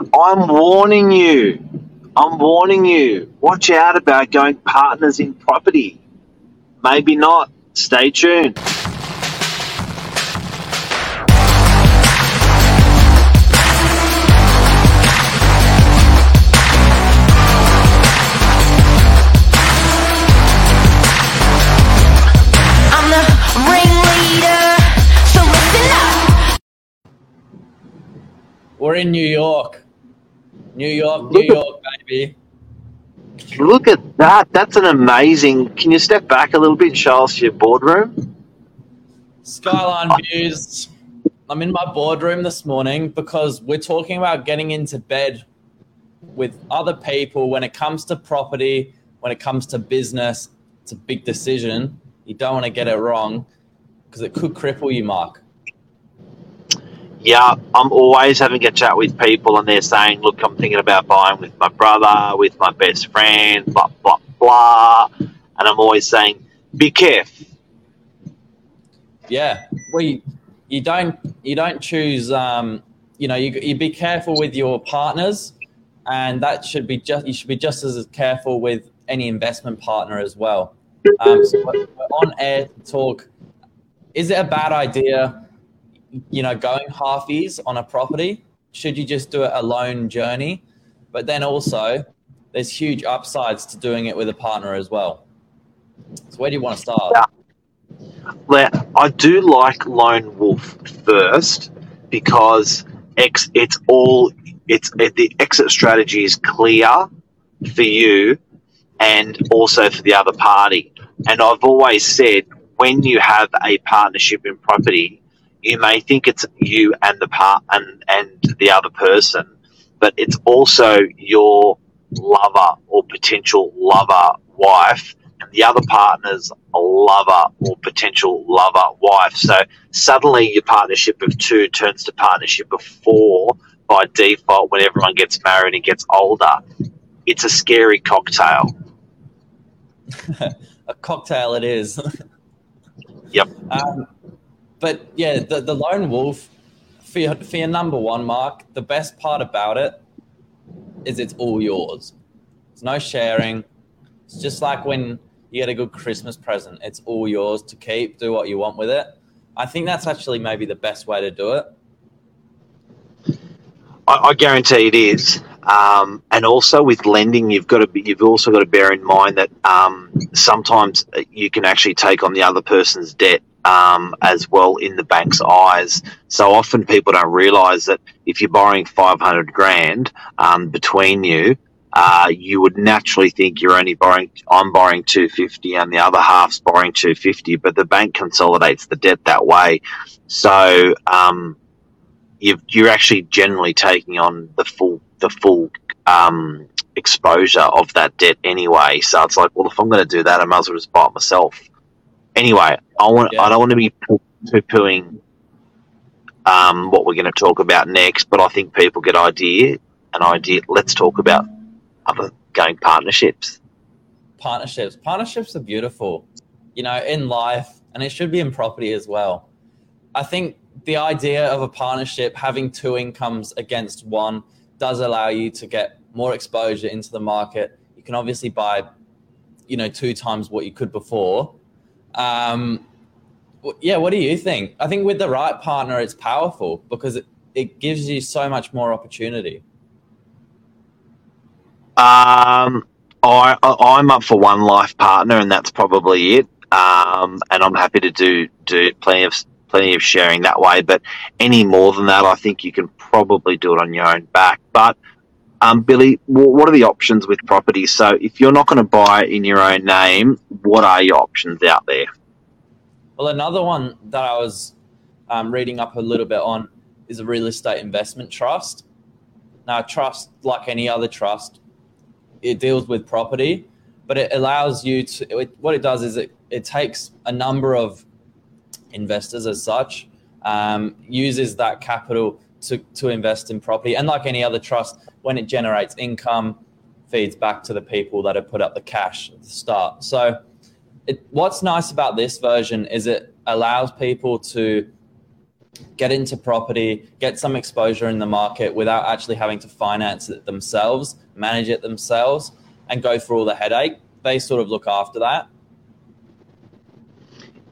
I'm warning you. I'm warning you. Watch out about going partners in property. Maybe not. Stay tuned. I'm the ringleader, so listen up. We're in New York. New York, New York, baby. Look at that. That's an amazing. Can you step back a little bit Charles, us your boardroom? Skyline views. I'm in my boardroom this morning because we're talking about getting into bed with other people when it comes to property, when it comes to business. It's a big decision. You don't want to get it wrong because it could cripple you, Mark. Yeah, I'm always having a chat with people, and they're saying, "Look, I'm thinking about buying with my brother, with my best friend, blah blah blah," and I'm always saying, "Be careful." Yeah, well, you, you don't you don't choose. Um, you know, you you be careful with your partners, and that should be just you should be just as careful with any investment partner as well. Um, so we're on air to talk. Is it a bad idea? You know, going halfies on a property? Should you just do it a lone journey? But then also, there's huge upsides to doing it with a partner as well. So where do you want to start? Yeah. I do like Lone Wolf first because ex, it's all it's it, the exit strategy is clear for you and also for the other party. And I've always said when you have a partnership in property, you may think it's you and the part and and the other person, but it's also your lover or potential lover wife and the other partner's lover or potential lover wife. So suddenly your partnership of two turns to partnership of four by default when everyone gets married and gets older. It's a scary cocktail. a cocktail it is. Yep. Um, but yeah, the, the lone wolf for your, for your number one mark. The best part about it is it's all yours. There's no sharing. It's just like when you get a good Christmas present. It's all yours to keep. Do what you want with it. I think that's actually maybe the best way to do it. I, I guarantee it is. Um, and also with lending, you've got to be, you've also got to bear in mind that um, sometimes you can actually take on the other person's debt um, as well in the bank's eyes. So often people don't realise that if you're borrowing five hundred grand um, between you, uh, you would naturally think you're only borrowing. I'm borrowing two fifty, and the other half's borrowing two fifty. But the bank consolidates the debt that way. So um, you've, you're actually generally taking on the full the full um, exposure of that debt anyway. So it's like, well, if I'm going to do that, I might as well just buy it myself. Anyway, I want Yeah. I don't want to be poo pooing um, what we're going to talk about next, but I think people get idea an idea. Let's talk about other going partnerships. partnerships. Partnerships are beautiful, you know, in life, and it should be in property as well. I think the idea of a partnership having two incomes against one does allow you to get more exposure into the market. You can obviously buy, you know, two times what you could before. Um, yeah, what do you think? I think with the right partner, it's powerful because it, it gives you so much more opportunity. Um, I, I I'm up for one life partner, and that's probably it. Um, and I'm happy to do do plenty of plenty of sharing that way. But any more than that, I think you can probably do it on your own back. But um, Billy, wh- what are the options with property? So if you're not going to buy in your own name, what are your options out there? Well, another one that I was um, reading up a little bit on is a real estate investment trust. Now, trust, like any other trust, it deals with property, but it allows you to. It, what it does is it, it takes a number of investors as such, um, uses that capital to, to invest in property. And like any other trust, when it generates income, feeds back to the people that have put up the cash at the start. So, it, what's nice about this version is it allows people to get into property, get some exposure in the market without actually having to finance it themselves, manage it themselves, and go through all the headache. They sort of look after that.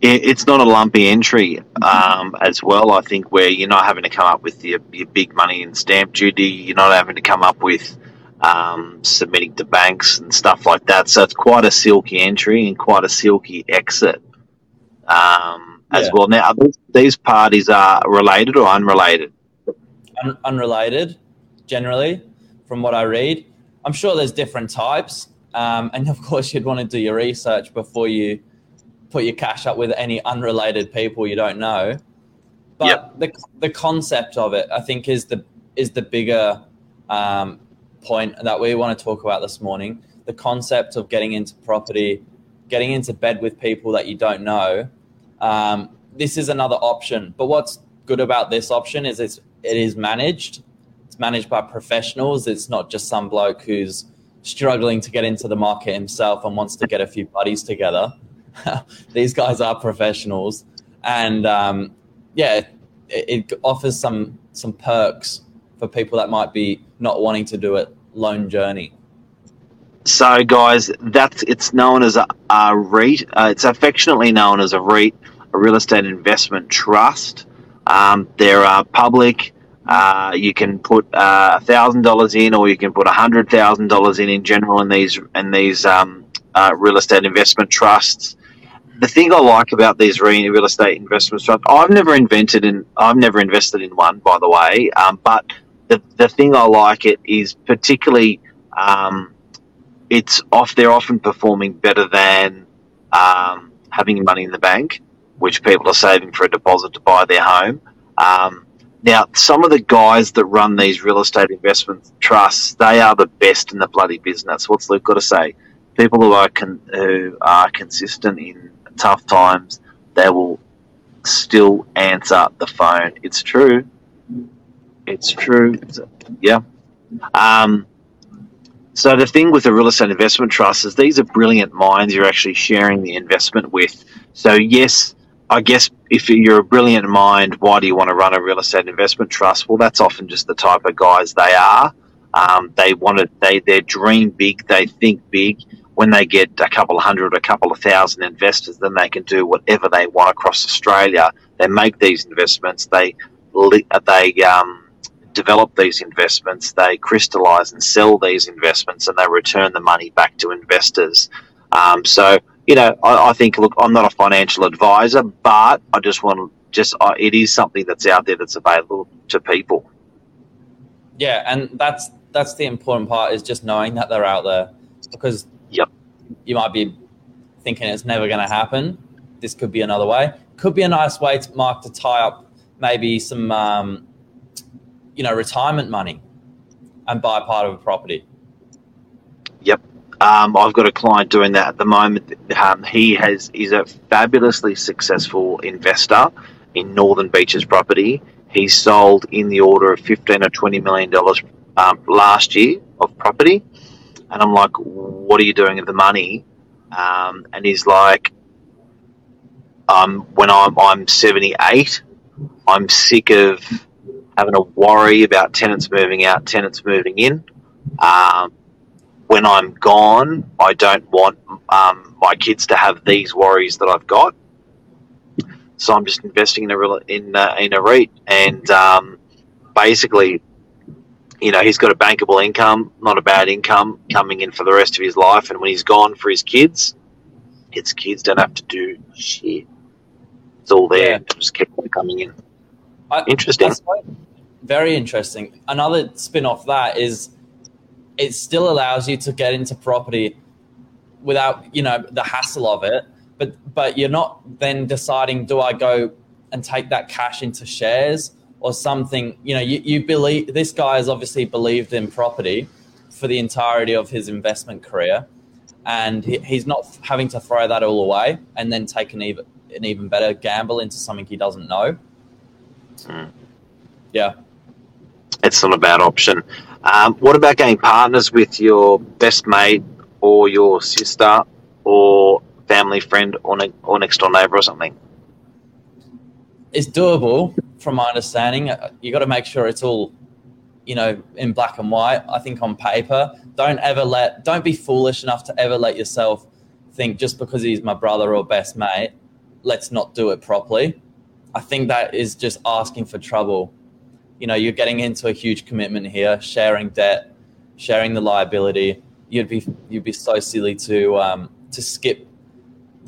It, it's not a lumpy entry um, as well. I think where you're not having to come up with your, your big money in stamp duty, you're not having to come up with um, submitting to banks and stuff like that. So it's quite a silky entry and quite a silky exit um, as Yeah. well. Now, are these- these parties are related or unrelated? Un- unrelated, generally, from what I read. I'm sure there's different types. Um, and of course, you'd want to do your research before you put your cash up with any unrelated people you don't know. But Yep. the, the concept of it, I think, is the is the bigger um, point that we want to talk about this morning. The concept of getting into property, getting into bed with people that you don't know. Um, this is another option. But what's good about this option is it's it is managed. It's managed by professionals. It's not just some bloke who's struggling to get into the market himself and wants to get a few buddies together. These guys are professionals, and um, yeah, it, it offers some some perks for people that might be not wanting to do it lone journey. So, guys, that's it's known as a, a REIT. Uh, it's affectionately known as a REIT, a real estate investment trust. Um, there are public. Uh, you can put a thousand dollars in, or you can put hundred thousand dollars in in general in these in these um, uh, real estate investment trusts. The thing I like about these re- real estate investment trusts, I've never invented in, I've never invested in one, by the way. Um, but the the thing I like it is particularly. Um, it's off. They're often performing better than um, having money in the bank, which people are saving for a deposit to buy their home. Um, now, some of the guys that run these real estate investment trusts, they are the best in the bloody business. What's Luke got to say? People who are con- who are consistent in tough times, they will still answer the phone. It's true. It's true. Yeah. Um, so the thing with the real estate investment trust is these are brilliant minds you're actually sharing the investment with. So yes, I guess if you're a brilliant mind, why do you want to run a real estate investment trust? Well, that's often just the type of guys they are. Um, they want to, they they dream big, they think big. When they get a couple of hundred, a couple of thousand investors, then they can do whatever they want across Australia. They make these investments. They they um, develop these investments, they crystallize and sell these investments, and they return the money back to investors. Um, so, you know, I, I think, look, I'm not a financial advisor, but I just want to just, I it is something that's out there that's available to people. Yeah, and that's that's the important part is just knowing that they're out there because Yep. you might be thinking it's never going to happen. This could be another way. Could be a nice way to Mark to tie up maybe some um, you know retirement money and buy part of a property. Yep. Um, I've got a client doing that at the moment. Um, he has is a fabulously successful investor in Northern Beaches property. He sold in the order of fifteen or twenty million dollars um, last year of property, and I'm like, "What are you doing with the money?" Um, and he's like, um, "When I'm I'm 78, I'm sick of having to worry about tenants moving out, tenants moving in." Um, when I'm gone, I don't want um, my kids to have these worries that I've got. So I'm just investing in a real, in uh, in a REIT, and um, basically, you know, he's got a bankable income, not a bad income coming in for the rest of his life. And when he's gone for his kids, his kids don't have to do shit. It's all there, Yeah. Just keep coming in. I- Interesting. Very interesting. Another spin off that is it still allows you to get into property without, you know, the hassle of it. But but you're not then deciding do I go and take that cash into shares or something, you know, you, you believe this guy has obviously believed in property for the entirety of his investment career. And he, he's not having to throw that all away and then take an even an even better gamble into something he doesn't know. Mm. Yeah. It's not a bad option. Um, what about getting partners with your best mate or your sister or family friend or, ne- or next door neighbour or something? It's doable from my understanding. Uh, You got to make sure it's all, you know, in black and white. I think on paper, don't ever let, don't be foolish enough to ever let yourself think just because he's my brother or best mate, let's not do it properly. I think that is just asking for trouble. You know, you're getting into a huge commitment here, sharing debt, sharing the liability. You'd be you'd be so silly to um, to skip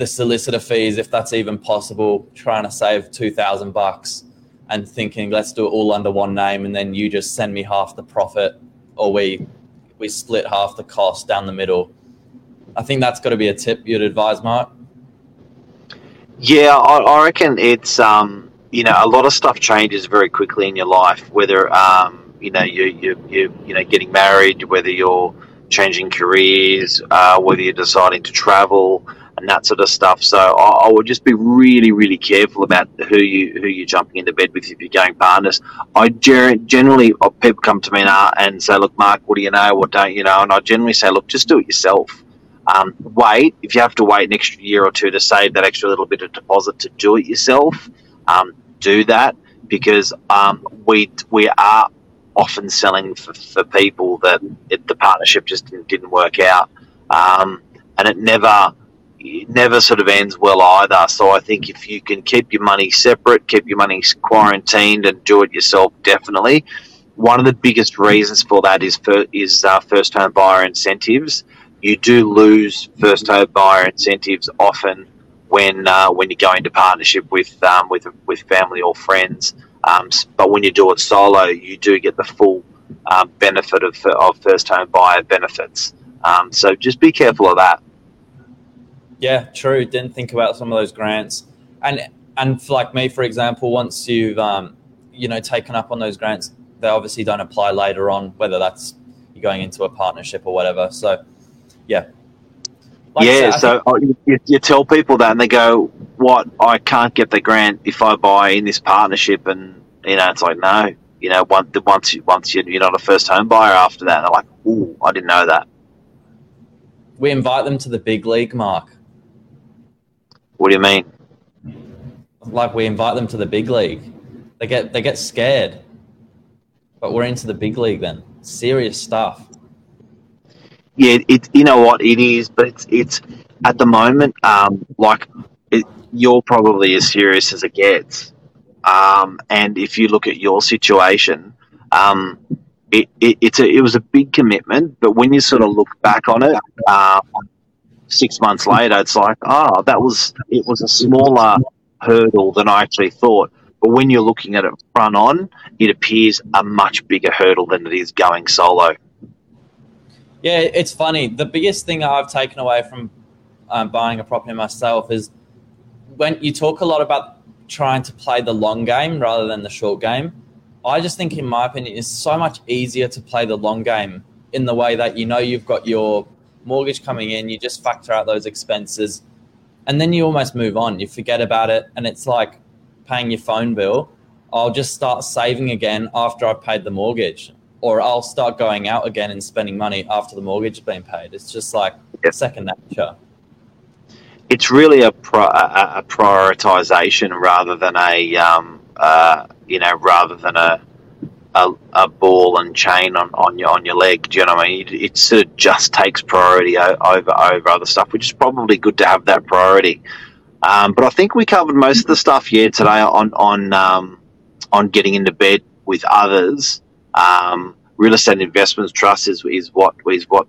the solicitor fees if that's even possible. Trying to save two thousand bucks and thinking let's do it all under one name, and then you just send me half the profit, or we we split half the cost down the middle. I think that's got to be a tip you'd advise, Mark. Yeah, I, I reckon it's um, you know a lot of stuff changes very quickly in your life. Whether um, you know you you you you know getting married, whether you're changing careers, uh, whether you're deciding to travel and that sort of stuff. So I, I would just be really really careful about who you who you're jumping into bed with if you're going partners. I ger- generally uh, people come to me now and say, look, Mark, what do you know? What don't you know? And I generally say, look, just do it yourself. Um, wait if you have to wait an extra year or two to save that extra little bit of deposit to do it yourself. Um, do that because um, we we are often selling for, for people that it, the partnership just didn't, didn't work out, um, and it never it never sort of ends well either. So I think if you can keep your money separate, keep your money quarantined, and do it yourself, definitely. One of the biggest reasons for that is for, is uh, first home buyer incentives you do lose first home buyer incentives often when uh, when you go into partnership with um, with with family or friends. Um, but when you do it solo, you do get the full um, benefit of, of first home buyer benefits. Um, so just be careful of that. Yeah, true. Didn't think about some of those grants, and and for like me, for example, once you've um, you know taken up on those grants, they obviously don't apply later on, whether that's you're going into a partnership or whatever. So, yeah. Like yeah, said, so uh, you, you- you tell people that, and they go, "What? I can't get the grant if I buy in this partnership." And you know, it's like, no, you know, once once you, once you- you're not a first home buyer after that, they're like, "Ooh, I didn't know that." we invite them to the big league, Mark. What do you mean? Like we invite them to the big league. They get they get scared, but we're into the big league then. Serious stuff. Yeah, it. You know what it is, but it's it's at the moment, um, like it, you're probably as serious as it gets. Um, and if you look at your situation, um, it, it it's a it was a big commitment, but when you sort of look back on it, uh, six months later, it's like, oh, that was it was a smaller hurdle than I actually thought. But when you're looking at it front on, it appears a much bigger hurdle than it is going solo. Yeah, it's funny. The biggest thing I've taken away from um, buying a property myself is when you talk a lot about trying to play the long game rather than the short game. I just think, in my opinion, it's so much easier to play the long game in the way that you know you've got your mortgage coming in, you just factor out those expenses, and then you almost move on. You forget about it, and it's like paying your phone bill. I'll just start saving again after I've paid the mortgage, or I'll start going out again and spending money after the mortgage has been paid. It's just like Yep. second nature. it's really a, pro- a, a prioritization rather than a um, uh, you know rather than a, a a ball and chain on, on your on your leg. Do you know what I mean? It, it sort of just takes priority over over other stuff, which is probably good to have that priority. Um, but I think we covered most of the stuff here today on on um, on getting into bed with others. Um, real estate investments trust is, is what is what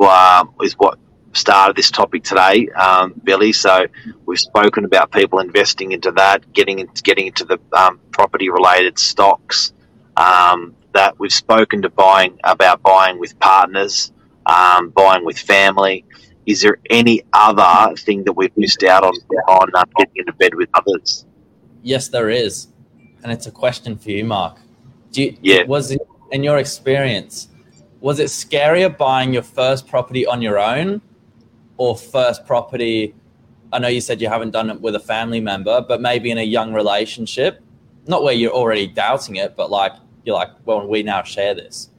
uh, is what started this topic today, um, Billy. So we've spoken about people investing into that, getting into, getting into the um, property related stocks. Um, that we've spoken to buying about buying with partners, um, buying with family. Is there any other thing that we've missed out on on uh, getting into bed with others? Yes, there is, and it's a question for you, Mark. Do you, Yeah. was it in your experience? Was it scarier buying your first property on your own, or first property? I know you said you haven't done it with a family member, but maybe in a young relationship, not where you're already doubting it, but like you're like, well, we now share this.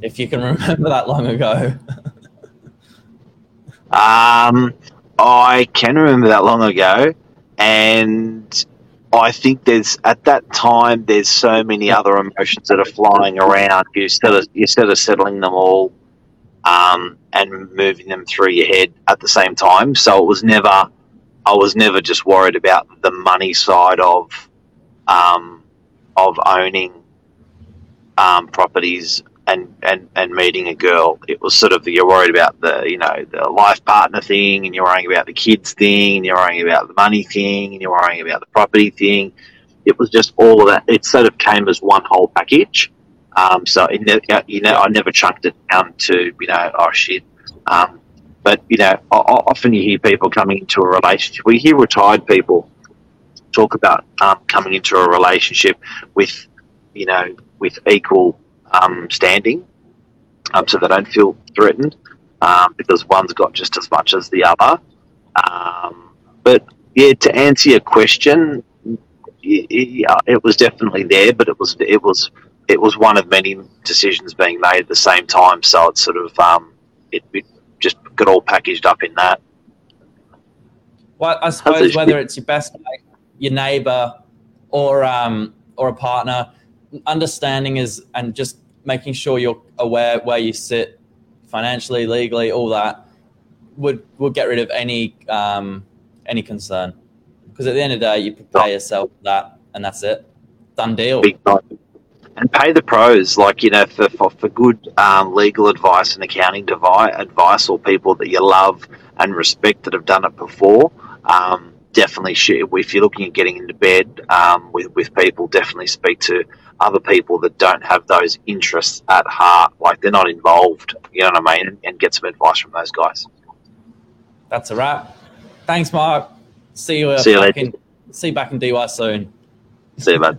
If you can remember that long ago. Um, I can remember that long ago, and I think there's at that time there's so many other emotions that are flying around. You instead of instead of settling them all um, and moving them through your head at the same time. So it was never I was never just worried about the money side of um, of owning um, properties and, and, and meeting a girl. It was sort of you're worried about the you know the life partner thing, and you're worrying about the kids thing, and you're worrying about the money thing, and you're worrying about the property thing. It was just all of that. It sort of came as one whole package. Um, so it ne- you know, I never chunked it down to you know, oh shit. Um, but you know, often you hear people coming into a relationship. We hear retired people talk about um, coming into a relationship with, you know, with equal um, standing, um, so they don't feel threatened um, because one's got just as much as the other. But yeah, to answer your question, yeah, it was definitely there, but it was it was it was one of many decisions being made at the same time. So it's sort of um, it, it just got all packaged up in that. Well, I suppose whether it's your best mate, your neighbor, or um, or a partner, understanding is and just making sure you're aware where you sit financially, legally, all that would would get rid of any um, any concern. Because at the end of the day, you prepare yourself for that, and that's it. Done deal. big time. And pay the pros, like you know, for for, for good um, legal advice and accounting devi- advice, or people that you love and respect that have done it before. Um, definitely. If you're looking at getting into bed um, with with people, definitely speak to other people that don't have those interests at heart, like they're not involved. You know what I mean? And, and get some advice from those guys. That's a wrap. Thanks, Mark. See you. uh, See you back later. in, see you back in DY soon. See you, bud.